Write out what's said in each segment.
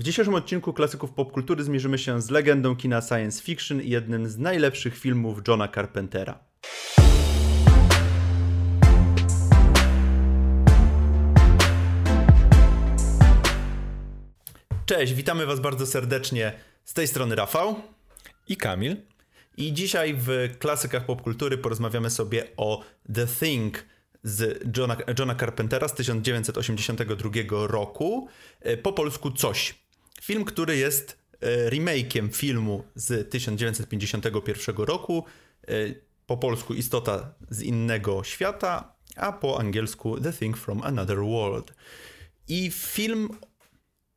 W dzisiejszym odcinku klasyków popkultury zmierzymy się z legendą kina science fiction i jednym z najlepszych filmów Johna Carpentera. Cześć, witamy Was bardzo serdecznie. Z tej strony Rafał i Kamil. I dzisiaj w klasykach popkultury porozmawiamy sobie o The Thing z Johna, Johna Carpentera z 1982 roku. E, po polsku Coś. Film, który jest e, remakiem filmu z 1951 roku. E, po polsku Istota z innego świata, a po angielsku The Thing from Another World. I film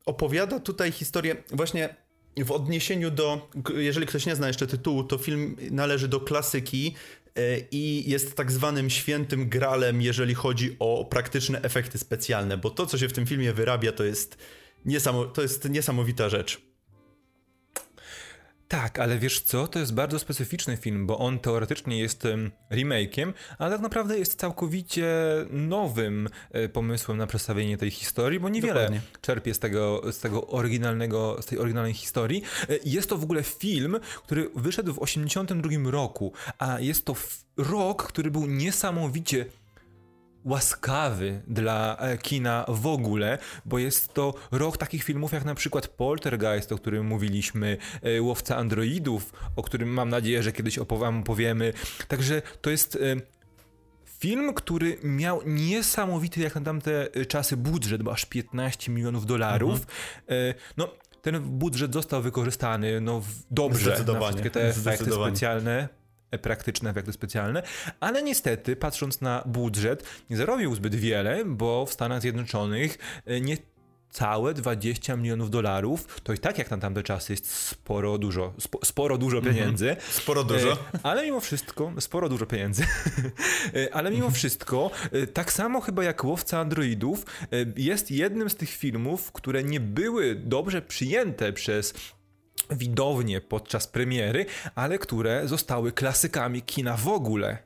opowiada tutaj historię właśnie w odniesieniu do, jeżeli ktoś nie zna jeszcze tytułu, to film należy do klasyki e, i jest tak zwanym świętym gralem, jeżeli chodzi o praktyczne efekty specjalne, bo to, co się w tym filmie wyrabia, to jest, niesamo, to jest niesamowita rzecz. Tak, ale wiesz co, to jest bardzo specyficzny film, bo on teoretycznie jest remake'iem, ale tak naprawdę jest całkowicie nowym e, pomysłem na przedstawienie tej historii, bo niewiele Dokładnie. czerpie z tego, z tego oryginalnego, z tej oryginalnej historii. E, jest to w ogóle film, który wyszedł w 1982 roku, a jest to rok, który był niesamowicie łaskawy dla e, kina w ogóle, bo jest to rok takich filmów jak na przykład Poltergeist, o którym mówiliśmy, e, Łowca Androidów, o którym mam nadzieję, że kiedyś wam opowiemy. Także to jest e, film, który miał niesamowity jak na tamte czasy budżet, bo aż 15 milionów dolarów. Mhm. No, ten budżet został wykorzystany no, dobrze na wszystkie te efekty specjalne praktyczne efekty specjalne, ale niestety, patrząc na budżet, nie zarobił zbyt wiele, bo w Stanach Zjednoczonych e, nie całe 20 milionów dolarów, to i tak jak na tamte czasy jest sporo dużo, spo, sporo dużo mhm. pieniędzy. Mm -hmm. Sporo dużo. E, ale mimo wszystko, sporo dużo pieniędzy, e, ale mimo wszystko, tak samo chyba jak Łowca Androidów, jest jednym z tych filmów, które nie były dobrze przyjęte przez widownie podczas premiery, ale które zostały klasykami kina w ogóle.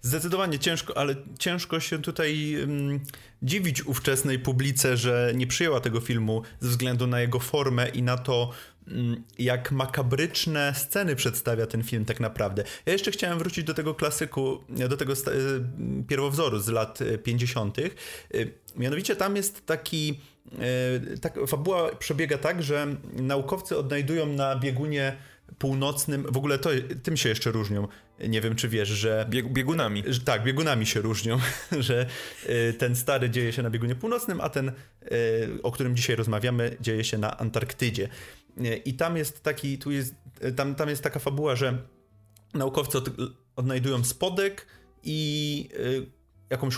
Zdecydowanie ciężko, ale ciężko się tutaj um, dziwić ówczesnej publice, że nie przyjęła tego filmu ze względu na jego formę i na to, um, jak makabryczne sceny przedstawia ten film tak naprawdę. Ja jeszcze chciałem wrócić do tego klasyku, do tego y, pierwowzoru z lat 50. Y, mianowicie tam jest taki tak, fabuła przebiega tak, że naukowcy odnajdują na biegunie północnym, w ogóle to, tym się jeszcze różnią, nie wiem czy wiesz, że... Bieg, biegunami. Że, tak, biegunami się różnią, że e, ten stary dzieje się na biegunie północnym, a ten, e, o którym dzisiaj rozmawiamy, dzieje się na Antarktydzie. I tam jest taki, tu jest, tam, tam jest taka fabuła, że naukowcy od, odnajdują spodek i jakąś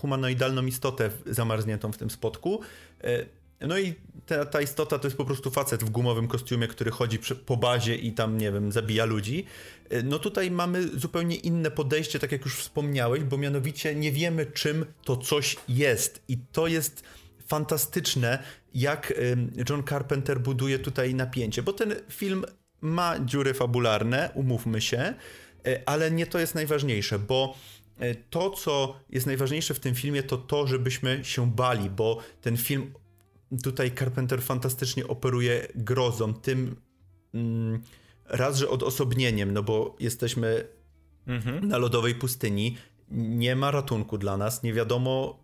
humanoidalną istotę zamarzniętą w tym spotku. E, no i ta, ta, istota to jest po prostu facet w gumowym kostiumie, który chodzi po bazie i tam, nie wiem, zabija ludzi. E, no tutaj mamy zupełnie inne podejście, tak jak już wspomniałeś, bo mianowicie nie wiemy, czym to coś jest. I to jest fantastyczne, jak John Carpenter buduje tutaj napięcie, bo ten film ma dziury fabularne, umówmy się, e, ale nie to jest najważniejsze, bo to, co jest najważniejsze w tym filmie, to to, żebyśmy się bali, bo ten film tutaj Carpenter fantastycznie operuje grozą, tym mm, raz, że odosobnieniem, no bo jesteśmy mhm. na lodowej pustyni, nie ma ratunku dla nas, nie wiadomo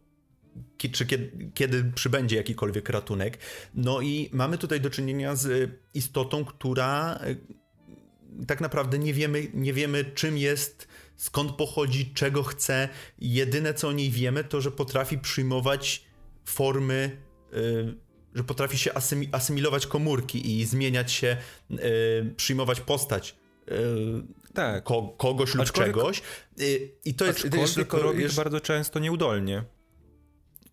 czy kiedy, kiedy przybędzie jakikolwiek ratunek. No i mamy tutaj do czynienia z istotą, która e, tak naprawdę nie wiemy, nie wiemy czym jest skąd pochodzi, czego chce. Jedyne co o niej wiemy, to że potrafi przyjmować formy, yy, że potrafi się asymi asymilować komórki i zmieniać się, yy, przyjmować postać. Yy, tak. Ko kogoś lub aczkolwiek, czegoś. Y, I to jest, to tylko, robi jest... bardzo często nieudolnie.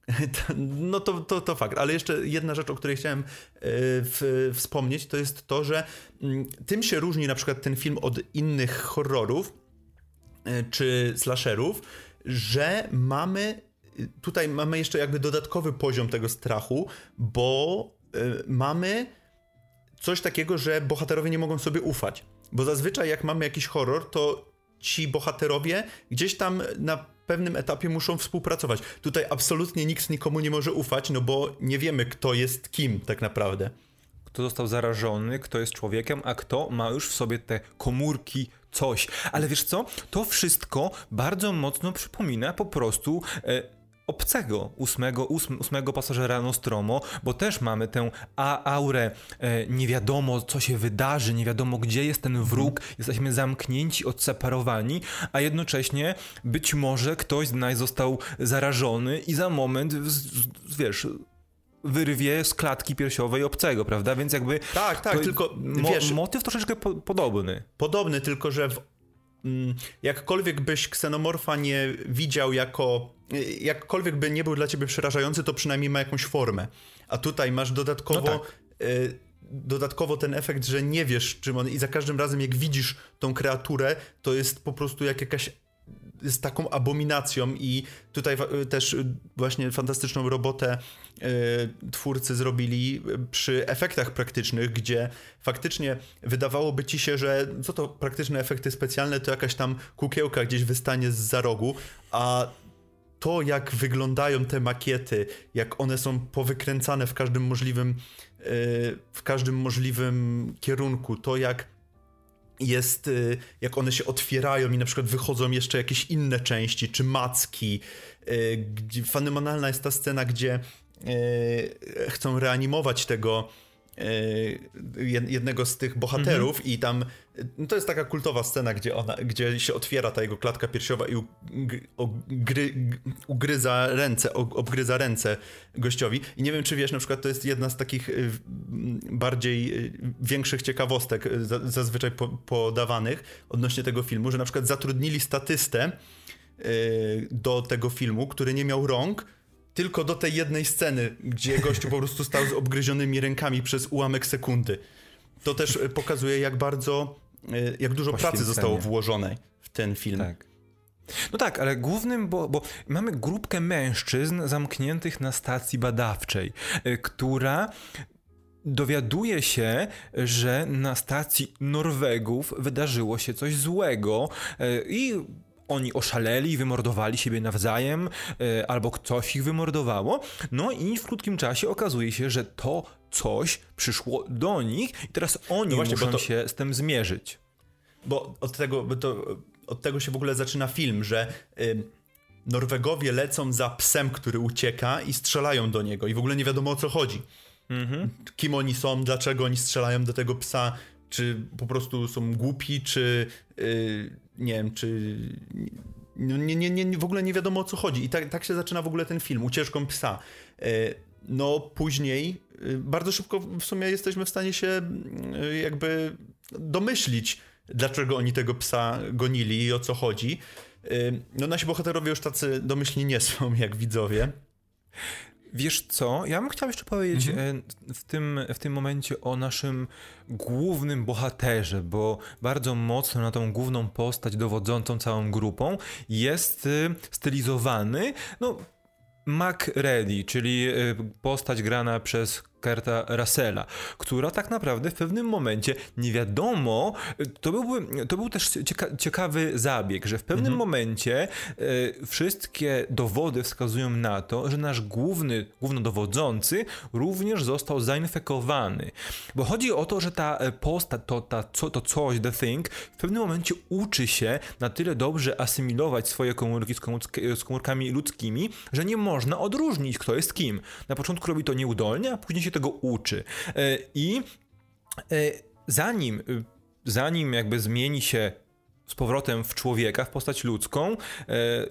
No to, to, to fakt, ale jeszcze jedna rzecz, o której chciałem w, wspomnieć, to jest to, że mm, tym się różni na przykład ten film od innych horrorów, czy slasherów, że mamy tutaj mamy jeszcze jakby dodatkowy poziom tego strachu, bo e, mamy coś takiego, że bohaterowie nie mogą sobie ufać. Bo zazwyczaj jak mamy jakiś horror, to ci bohaterowie gdzieś tam na pewnym etapie muszą współpracować. Tutaj absolutnie nikt nikomu nie może ufać, no bo nie wiemy, kto jest kim tak naprawdę. Kto został zarażony, kto jest człowiekiem, a kto ma już w sobie te komórki coś. Ale wiesz co? To wszystko bardzo mocno przypomina po prostu e, obcego ósmego, ósm, ósmego pasażera Nostromo, bo też mamy tę aurę, e, nie wiadomo co się wydarzy, nie wiadomo gdzie jest ten wróg, jesteśmy zamknięci, odseparowani, a jednocześnie być może ktoś z nas został zarażony i za moment, wiesz, wyrwie z klatki piersiowej obcego, prawda? Więc jakby. Tak, tak, tylko. Mo wiesz, motyw troszeczkę po podobny. Podobny, tylko że w, mm, jakkolwiek byś ksenomorfa nie widział jako. Jakkolwiek by nie był dla ciebie przerażający, to przynajmniej ma jakąś formę. A tutaj masz dodatkowo. No tak. y dodatkowo ten efekt, że nie wiesz, czym on. I za każdym razem, jak widzisz tą kreaturę, to jest po prostu jak jakaś jest taką abominacją i tutaj też właśnie fantastyczną robotę y, twórcy zrobili przy efektach praktycznych, gdzie faktycznie wydawałoby ci się, że co to praktyczne efekty specjalne, to jakaś tam kukiełka gdzieś wystanie z za rogu, a to jak wyglądają te makiety, jak one są powykręcane w każdym możliwym y, w każdym możliwym kierunku, to jak jest, y, jak one się otwierają i na przykład wychodzą jeszcze jakieś inne części, czy macki. Y, fenomenalna jest ta scena, gdzie y, chcą reanimować tego jednego z tych bohaterów mhm. i tam no to jest taka kultowa scena, gdzie, ona, gdzie się otwiera ta jego klatka piersiowa i ugry, ugryza ręce, obgryza ręce gościowi. I nie wiem, czy wiesz, na przykład to jest jedna z takich y, bardziej y, większych ciekawostek zazwyczaj podawanych odnośnie tego filmu, że na przykład zatrudnili statystę do tego filmu, który nie miał rąk, tylko do tej jednej sceny, gdzie gościu po prostu stał z obgryzionymi rękami przez ułamek sekundy. To też pokazuje, jak bardzo Y, jak dużo pracy zostało włożone w ten film. Tak. No tak, ale głównym, bo, bo, mamy grupkę mężczyzn zamkniętych na stacji badawczej, y, która dowiaduje się, że na stacji Norwegów wydarzyło się coś złego i oni oszaleli, wymordowali siebie nawzajem, albo ktoś ich wymordowało. No i w krótkim czasie okazuje się, że to coś przyszło do nich i teraz oni no właśnie, muszą to... się z tym zmierzyć. Bo od tego, bo to, od tego się w ogóle zaczyna film, że Norwegowie lecą za psem, który ucieka i strzelają do niego i w ogóle nie wiadomo o co chodzi. Mhm. Kim oni są, dlaczego oni strzelają do tego psa, czy po prostu są głupi, czy y, nie wiem, czy nie, nie, nie, w ogóle nie wiadomo o co chodzi. I tak, tak się zaczyna w ogóle ten film, ucieczką psa. Y, no później y, bardzo szybko w sumie jesteśmy w stanie się y, jakby domyślić, dlaczego oni tego psa gonili i o co chodzi. No nasi bohaterowie już tacy domyślni nie są, jak widzowie. Wiesz co, ja bym chciał jeszcze powiedzieć mhm. E, w, tym, w tym momencie o naszym głównym bohaterze, bo bardzo mocno na tą główną postać dowodzącą całą grupą jest stylizowany, no MacReady, czyli y, postać grana przez Kurta Russella, która tak naprawdę w pewnym momencie nie wiadomo, to, byłby, to był też cieka ciekawy zabieg, że w pewnym mhm. momencie y, wszystkie dowody wskazują na to, że nasz główny, głównodowodzący również został zainfekowany. Bo chodzi o to, że ta postać, to, ta, co, to coś, The Thing, w pewnym momencie uczy się na tyle dobrze asymilować swoje komórki z, z komórkami ludzkimi, że nie można odróżnić, kto jest kim. Na początku robi to nieudolnie, a później się tego uczy. E, I e, zanim, zanim jakby zmieni się z powrotem w człowieka, w postać ludzką, e,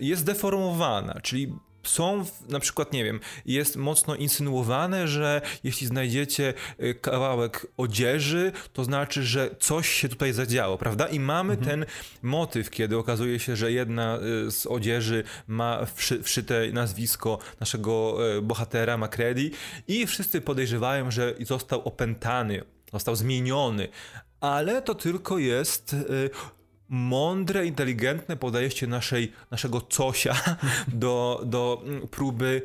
jest deformowana, czyli są na przykład, nie wiem, jest mocno insynuowane, że jeśli znajdziecie kawałek odzieży, to znaczy, że coś się tutaj zadziało, prawda? I mamy mhm. ten motyw, kiedy okazuje się, że jedna z odzieży ma wszy, wszyte nazwisko naszego bohatera Macready i wszyscy podejrzewają, że został opętany, został zmieniony, ale to tylko jest mądre, inteligentne podejście naszej, naszego cosia do, do mm, próby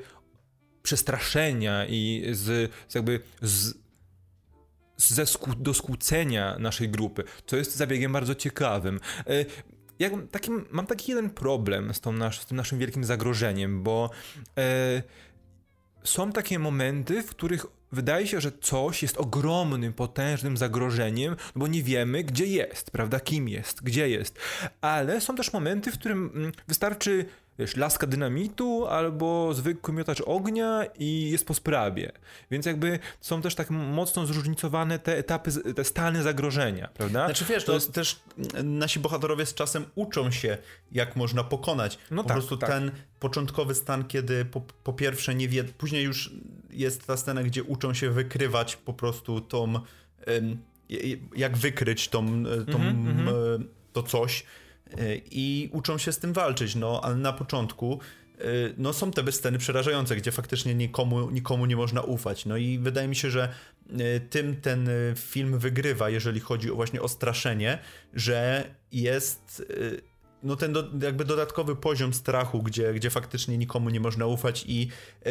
przestraszenia i z, z jakby z, ze sku, do skłócenia naszej grupy, co jest zabiegiem bardzo ciekawym. E, jak, takim, mam taki jeden problem z, tą nasz, z tym naszym wielkim zagrożeniem, bo e, są takie momenty, w których wydaje się, że coś jest ogromnym, potężnym zagrożeniem, bo nie wiemy, gdzie jest, prawda, kim jest, gdzie jest. Ale są też momenty, w którym mm, wystarczy wiesz, laska dynamitu albo zwykły miotacz ognia i jest po sprawie. Więc jakby są też tak mocno zróżnicowane te etapy, te stany zagrożenia, prawda? Znaczy wiesz, to, jest też nasi bohaterowie z czasem uczą się, jak można pokonać. No po tak, prostu tak. ten początkowy stan, kiedy po, po pierwsze nie wie, później już jest ta scena, gdzie uczą się wykrywać po prostu tą, jak wykryć tą, tą mm -hmm. to coś i uczą się z tym walczyć, no ale na początku e, no są te sceny przerażające, gdzie faktycznie nikomu, nikomu nie można ufać. No i wydaje mi się, że e, tym ten film wygrywa, jeżeli chodzi właśnie o straszenie, że jest e, no ten do, jakby dodatkowy poziom strachu, gdzie, gdzie faktycznie nikomu nie można ufać i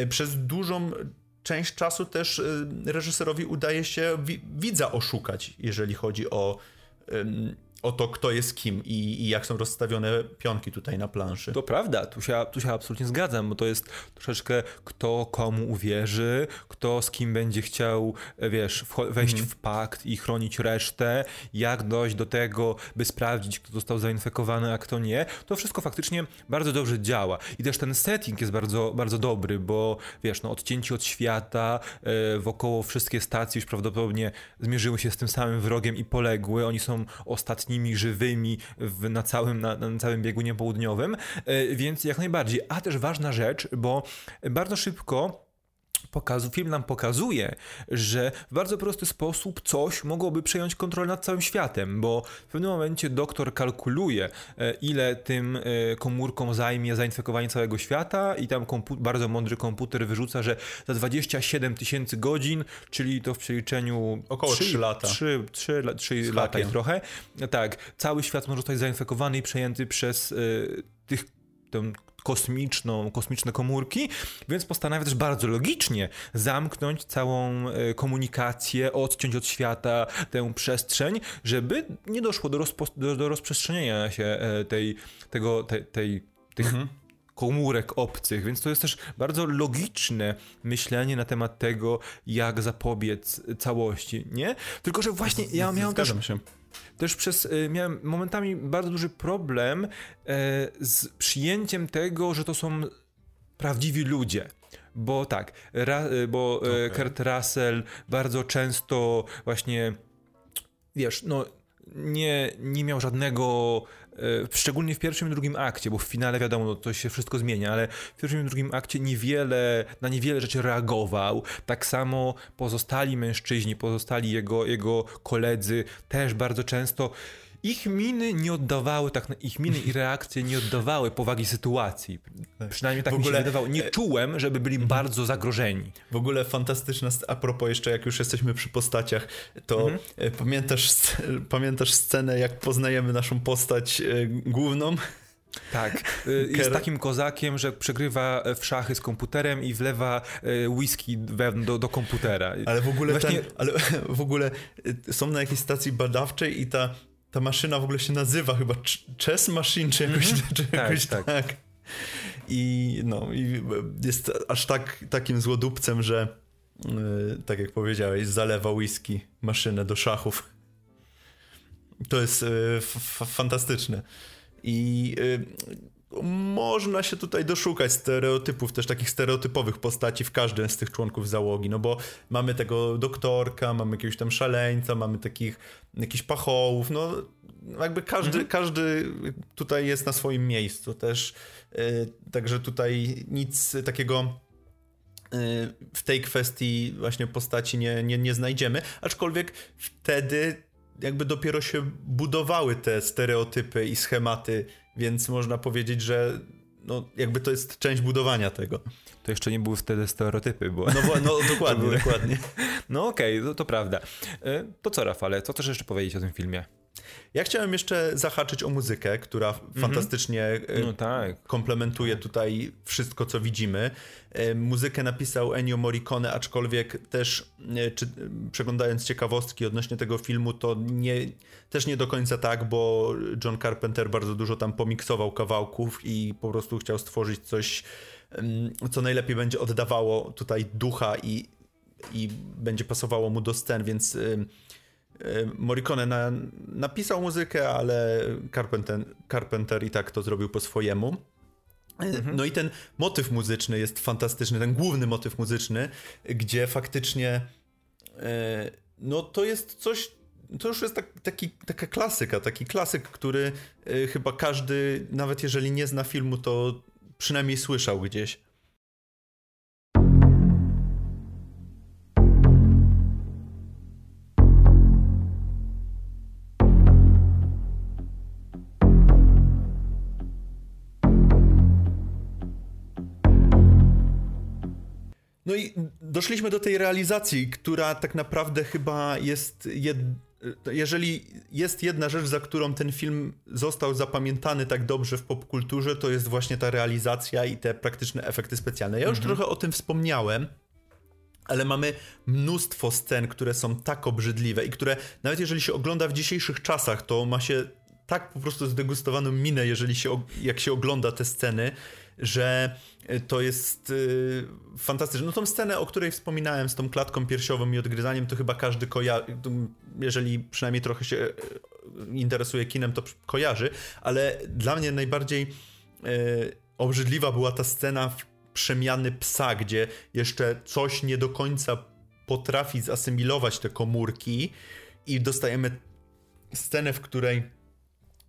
przez dużą część czasu też reżyserowi udaje się widza oszukać, jeżeli chodzi o o to, kto jest kim i, i, jak są rozstawione pionki tutaj na planszy. To prawda, tu się, tu się absolutnie zgadzam, bo to jest troszeczkę kto komu uwierzy, kto z kim będzie chciał, wiesz, wejść mm. w pakt i chronić resztę, jak dojść do tego, by sprawdzić, kto został zainfekowany, a kto nie. To wszystko faktycznie bardzo dobrze działa. I też ten setting jest bardzo, bardzo dobry, bo wiesz, no odcięci od świata, e, wokoło wszystkie stacje już prawdopodobnie zmierzyły się z tym samym wrogiem i poległy. Oni są ostatni ostatnimi żywymi w, na, całym, na, na całym biegunie południowym, e, więc jak najbardziej. A też ważna rzecz, bo bardzo szybko Pokazu, film nam pokazuje, że w bardzo prosty sposób coś mogłoby przejąć kontrolę nad całym światem, bo w pewnym momencie doktor kalkuluje, e, ile tym e, komórkom zajmie zainfekowanie całego świata i tam bardzo mądry komputer wyrzuca, że za 27 tysięcy godzin, czyli to w przeliczeniu około 3, 3 lata. 3, 3, 3 lata i trochę. Tak, cały świat może zostać zainfekowany i przejęty przez y, tych tę kosmiczną, kosmiczne komórki, więc postanawia też bardzo logicznie zamknąć całą e, komunikację, odciąć od świata tę przestrzeń, żeby nie doszło do, rozpo, do, do rozprzestrzeniania się e, tej, tego, tej, tej tych mhm. komórek obcych, więc to jest też bardzo logiczne myślenie na temat tego, jak zapobiec całości, nie? Tylko, że właśnie ja miałem też, się też przez, y, miałem momentami bardzo duży problem e, z przyjęciem tego, że to są prawdziwi ludzie. Bo tak, ra, y, bo e, okay. Kurt Russell bardzo często właśnie, wiesz, no nie, nie miał żadnego szczególnie w pierwszym i drugim akcie, bo w finale wiadomo, no, to się wszystko zmienia, ale w pierwszym i drugim akcie niewiele, na niewiele rzeczy reagował. Tak samo pozostali mężczyźni, pozostali jego, jego koledzy też bardzo często ich miny nie oddawały, tak, ich miny i reakcje nie oddawały powagi sytuacji. Przynajmniej tak w ogóle, mi się wydawało. Nie e, czułem, żeby byli mhm. bardzo zagrożeni. W ogóle fantastyczna, a propos jeszcze jak już jesteśmy przy postaciach, to mhm. E, pamiętasz, pamiętasz scenę, jak poznajemy naszą postać e, główną? Tak, jest takim kozakiem, że przegrywa w szachy z komputerem i wlewa whisky do, do komputera. Ale w ogóle Właśnie... ten, ale w ogóle są na jakiejś stacji badawczej i ta ta maszyna w ogóle się nazywa chyba Chess Machine, czy jakoś, mm -hmm. czy tak, jakoś tak. tak. I no, i jest aż tak takim złodupcem, że yy, tak jak powiedziałeś, zalewa whisky maszynę do szachów. To jest yy, fantastyczne. I yy, można się tutaj doszukać stereotypów, też takich stereotypowych postaci w każdym z tych członków załogi, no bo mamy tego doktorka, mamy jakiegoś tam szaleńca, mamy takich jakichś pachołów, no jakby każdy, mhm. każdy tutaj jest na swoim miejscu też, yy, także tutaj nic takiego yy, w tej kwestii właśnie postaci nie, nie, nie znajdziemy, aczkolwiek wtedy jakby dopiero się budowały te stereotypy i schematy więc można powiedzieć, że no, jakby to jest część budowania tego. To jeszcze nie były wtedy stereotypy, bo... No, no dokładnie, dokładnie. No okej, okay, to, to, prawda. E, to co, Rafale, co też jeszcze powiedzieć o tym filmie? Ja chciałem jeszcze zahaczyć o muzykę, która mm -hmm. fantastycznie e, no tak. komplementuje tutaj wszystko, co widzimy. E, muzykę napisał Ennio Morricone, aczkolwiek też e, czy, przeglądając ciekawostki odnośnie tego filmu, to nie, też nie do końca tak, bo John Carpenter bardzo dużo tam pomiksował kawałków i po prostu chciał stworzyć coś, co najlepiej będzie oddawało tutaj ducha i, i będzie pasowało mu do scen, więc Morricone na, napisał muzykę, ale Carpenter, Carpenter i tak to zrobił po swojemu. Mhm. No i ten motyw muzyczny jest fantastyczny, ten główny motyw muzyczny, gdzie faktycznie e, no to jest coś, to już jest tak, taki, taka klasyka, taki klasyk, który e, chyba każdy, nawet jeżeli nie zna filmu, to przynajmniej słyszał gdzieś. No i doszliśmy do tej realizacji, która tak naprawdę chyba jest jed... jeżeli jest jedna rzecz, za którą ten film został zapamiętany tak dobrze w popkulturze, to jest właśnie ta realizacja i te praktyczne efekty specjalne. Ja już mhm. trochę o tym wspomniałem, ale mamy mnóstwo scen, które są tak obrzydliwe i które nawet jeżeli się ogląda w dzisiejszych czasach, to ma się tak po prostu zdegustowaną minę, jeżeli się, jak się ogląda te sceny, że to jest y, fantastyczne. No tą scenę, o której wspominałem z tą klatką piersiową i odgryzaniem, to chyba każdy kojarzy, jeżeli przynajmniej trochę się y, interesuje kinem, to kojarzy, ale dla mnie najbardziej obrzydliwa była ta scena przemiany psa, gdzie jeszcze coś nie do końca potrafi zasymilować te komórki i dostajemy scenę, w której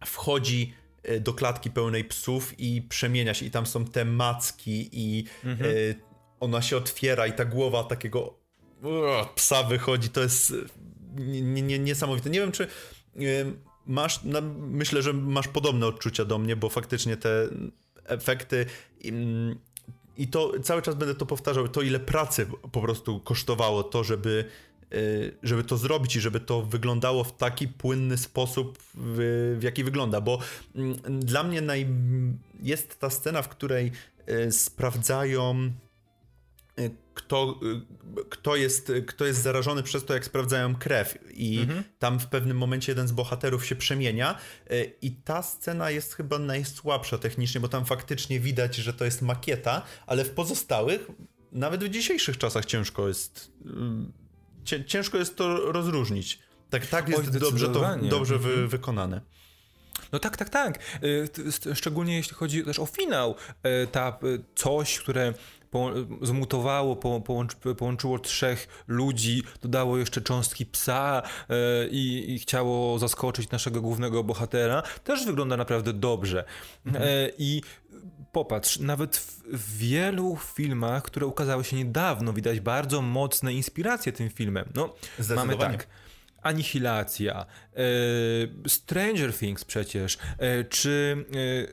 wchodzi E, do klatki pełnej psów i przemienia się i tam są te macki i mhm. y, ona się otwiera i ta głowa takiego psa wychodzi, to jest niesamowite. Nie wiem, czy masz, no, myślę, że masz podobne odczucia do mnie, bo faktycznie te efekty i to cały czas będę to powtarzał, to ile pracy po prostu kosztowało to, żeby żeby to zrobić i żeby to wyglądało w taki płynny sposób, w, w jaki wygląda, bo mm, dla mnie naj... jest ta scena, w której y, sprawdzają y, kto, kto, jest, kto jest zarażony przez to, jak sprawdzają krew. I mhm. tam w pewnym momencie jeden z bohaterów się przemienia. I ta scena jest chyba najsłabsza technicznie, bo tam faktycznie widać, że to jest makieta, ale w pozostałych, nawet w dzisiejszych czasach ciężko jest ciężko jest to rozróżnić. Tak, tak jest Oj, dobrze, to, dobrze wy, mhm. wykonane. No tak, tak, tak. Y, szczególnie jeśli chodzi też o finał. Y, ta y, coś, które zmutowało, połączyło trzech ludzi, dodało jeszcze cząstki psa i, i, chciało zaskoczyć naszego głównego bohatera, też wygląda naprawdę dobrze. Mhm. I popatrz, nawet w wielu filmach, które ukazały się niedawno, widać bardzo mocne inspiracje tym filmem. No, mamy tak. Anihilacja, e, Stranger Things przecież, e, czy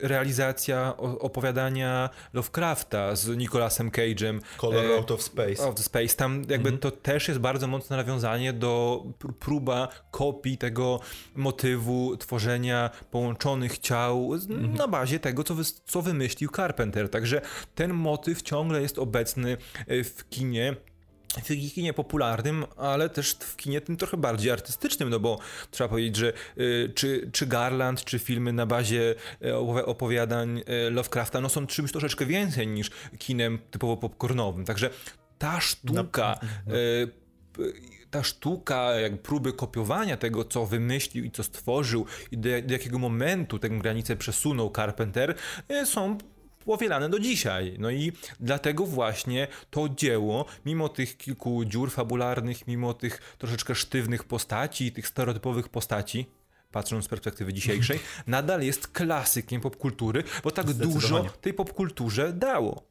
e, realizacja opowiadania Lovecrafta z Nicolasem Cage'em. Color Out of Space. Out of Space. Tam jakby mhm. to też jest bardzo mocne nawiązanie do próba kopii tego motywu tworzenia połączonych ciał mhm. na bazie tego, co, wy, co wymyślił Carpenter. Także ten motyw ciągle jest obecny w kinie w kinie popularnym, ale też w kinie tym trochę bardziej artystycznym, no bo trzeba powiedzieć, że y, czy, czy Garland, czy filmy na bazie y, opowiadań y, Lovecrafta, no są czymś troszeczkę więcej niż kinem typowo popcornowym. Także ta sztuka, no. ta sztuka, jak próby kopiowania tego, co wymyślił i co stworzył i do, do jakiego momentu tę granicę przesunął Carpenter, są powielane do dzisiaj. No i dlatego właśnie to dzieło, mimo tych kilku dziur fabularnych, mimo tych troszeczkę sztywnych postaci, tych stereotypowych postaci, patrząc z perspektywy dzisiejszej, nadal jest klasykiem popkultury, bo tak dużo tej popkulturze dało.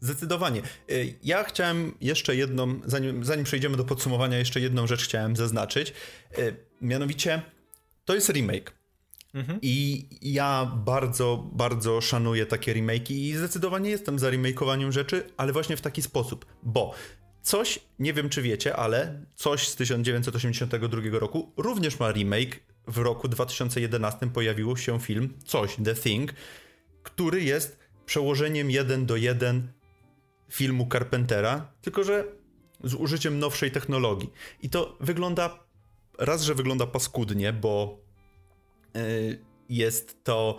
Zdecydowanie. Y, ja chciałem jeszcze jedną, zanim, zanim przejdziemy do podsumowania, jeszcze jedną rzecz chciałem zaznaczyć. Y, mianowicie, to jest remake. Mhm. I ja bardzo, bardzo szanuję takie remake'i i zdecydowanie jestem za remakeowaniem rzeczy, ale właśnie w taki sposób, bo coś, nie wiem czy wiecie, ale coś z 1982 roku również ma remake w roku 2011 pojawił się film Coś, The Thing, który jest przełożeniem jeden do jeden filmu Carpentera, tylko że z użyciem nowszej technologii. I to wygląda, raz, że wygląda paskudnie, bo jest to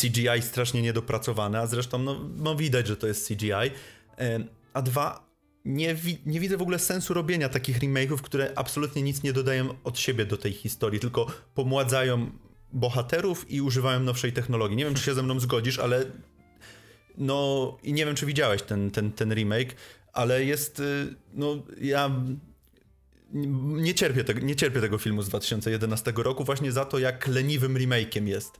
CGI strasznie niedopracowane, a zresztą no, no widać, że to jest CGI. Yy, a dwa, nie, wi nie widzę w ogóle sensu robienia takich remake'ów, które absolutnie nic nie dodają od siebie do tej historii, tylko pomładzają bohaterów i używają nowszej technologii. Nie wiem, czy się ze mną zgodzisz, ale no i nie wiem, czy widziałeś ten, ten, ten remake, ale jest, y, no ja nie cierpię, tego, nie cierpię tego filmu z 2011 roku właśnie za to, jak leniwym remake'iem jest.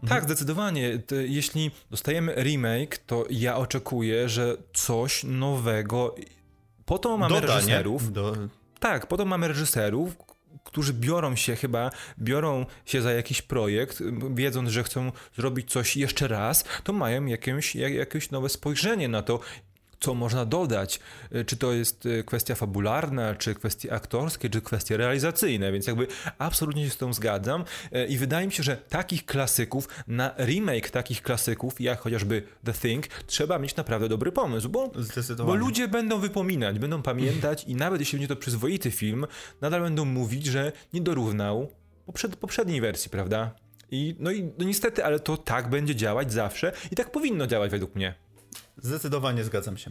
Tak, mhm. zdecydowanie. Jeśli dostajemy remake, to ja oczekuję, że coś nowego. Po to mamy Doda, reżyserów. Do... Tak, po to mamy reżyserów, którzy biorą się chyba, biorą się za jakiś projekt, wiedząc, że chcą zrobić coś jeszcze raz, to mają jakieś, jakieś nowe spojrzenie na to, co można dodać, e, czy to jest e, kwestia fabularna, czy kwestie aktorskie, czy kwestie realizacyjne, więc jakby absolutnie się z tą zgadzam e, i wydaje mi się, że takich klasyków, na remake takich klasyków, jak chociażby The Thing, trzeba mieć naprawdę dobry pomysł, bo, bo ludzie będą wypominać, będą pamiętać i nawet jeśli będzie to przyzwoity film, nadal będą mówić, że nie dorównał poprzed, poprzedniej wersji, prawda? I, no i no niestety, ale to tak będzie działać zawsze i tak powinno działać według mnie. Zdecydowanie zgadzam się.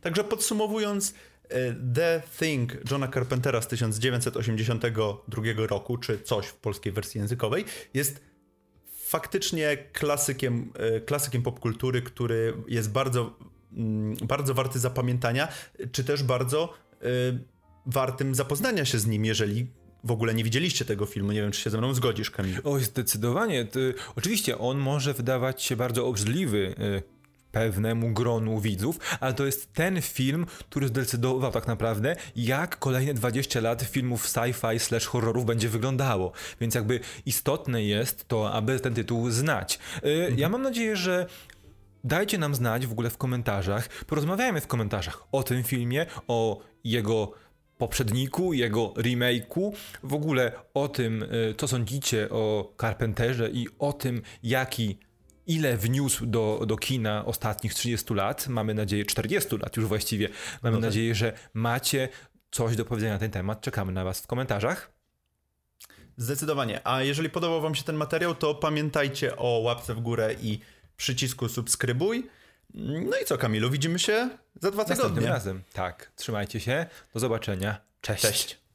Także podsumowując, e, The Thing Johna Carpentera z 1982 roku, czy coś w polskiej wersji językowej, jest faktycznie klasykiem, e, klasykiem popkultury, który jest bardzo, mm, bardzo warty zapamiętania, czy też bardzo e, wartym zapoznania się z nim, jeżeli w ogóle nie widzieliście tego filmu. Nie wiem, czy się ze mną zgodzisz, Kamil. Oj, zdecydowanie. Ty, oczywiście on może wydawać się bardzo obrzydliwy pewnemu gronu widzów, ale to jest ten film, który zdecydował tak naprawdę, jak kolejne 20 lat filmów sci-fi slash horrorów będzie wyglądało. Więc jakby istotne jest to, aby ten tytuł znać. Y, mhm. Ja mam nadzieję, że dajcie nam znać w ogóle w komentarzach, porozmawiajmy w komentarzach o tym filmie, o jego poprzedniku, jego remake'u, w ogóle o tym, y, co sądzicie o Carpenterze i o tym, jaki ile wniósł do, do kina ostatnich 30 lat, mamy nadzieję, 40 lat już właściwie, mamy no tak. nadzieję, że macie coś do powiedzenia na ten temat. Czekamy na Was w komentarzach. Zdecydowanie. A jeżeli podobał Wam się ten materiał, to pamiętajcie o łapce w górę i przycisku subskrybuj. No i co, Kamilu, widzimy się za dwa tygodnie. Następnym razem. Tak. Trzymajcie się. Do zobaczenia. Cześć. Cześć.